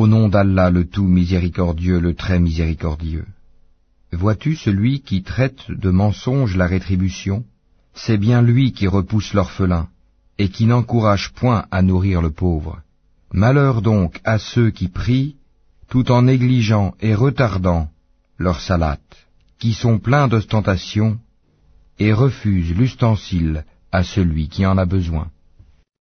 Au nom d'Allah le tout miséricordieux, le très miséricordieux. Vois-tu celui qui traite de mensonge la rétribution? C'est bien lui qui repousse l'orphelin, et qui n'encourage point à nourrir le pauvre. Malheur donc à ceux qui prient, tout en négligeant et retardant leur salate, qui sont pleins d'ostentation, et refusent l'ustensile à celui qui en a besoin.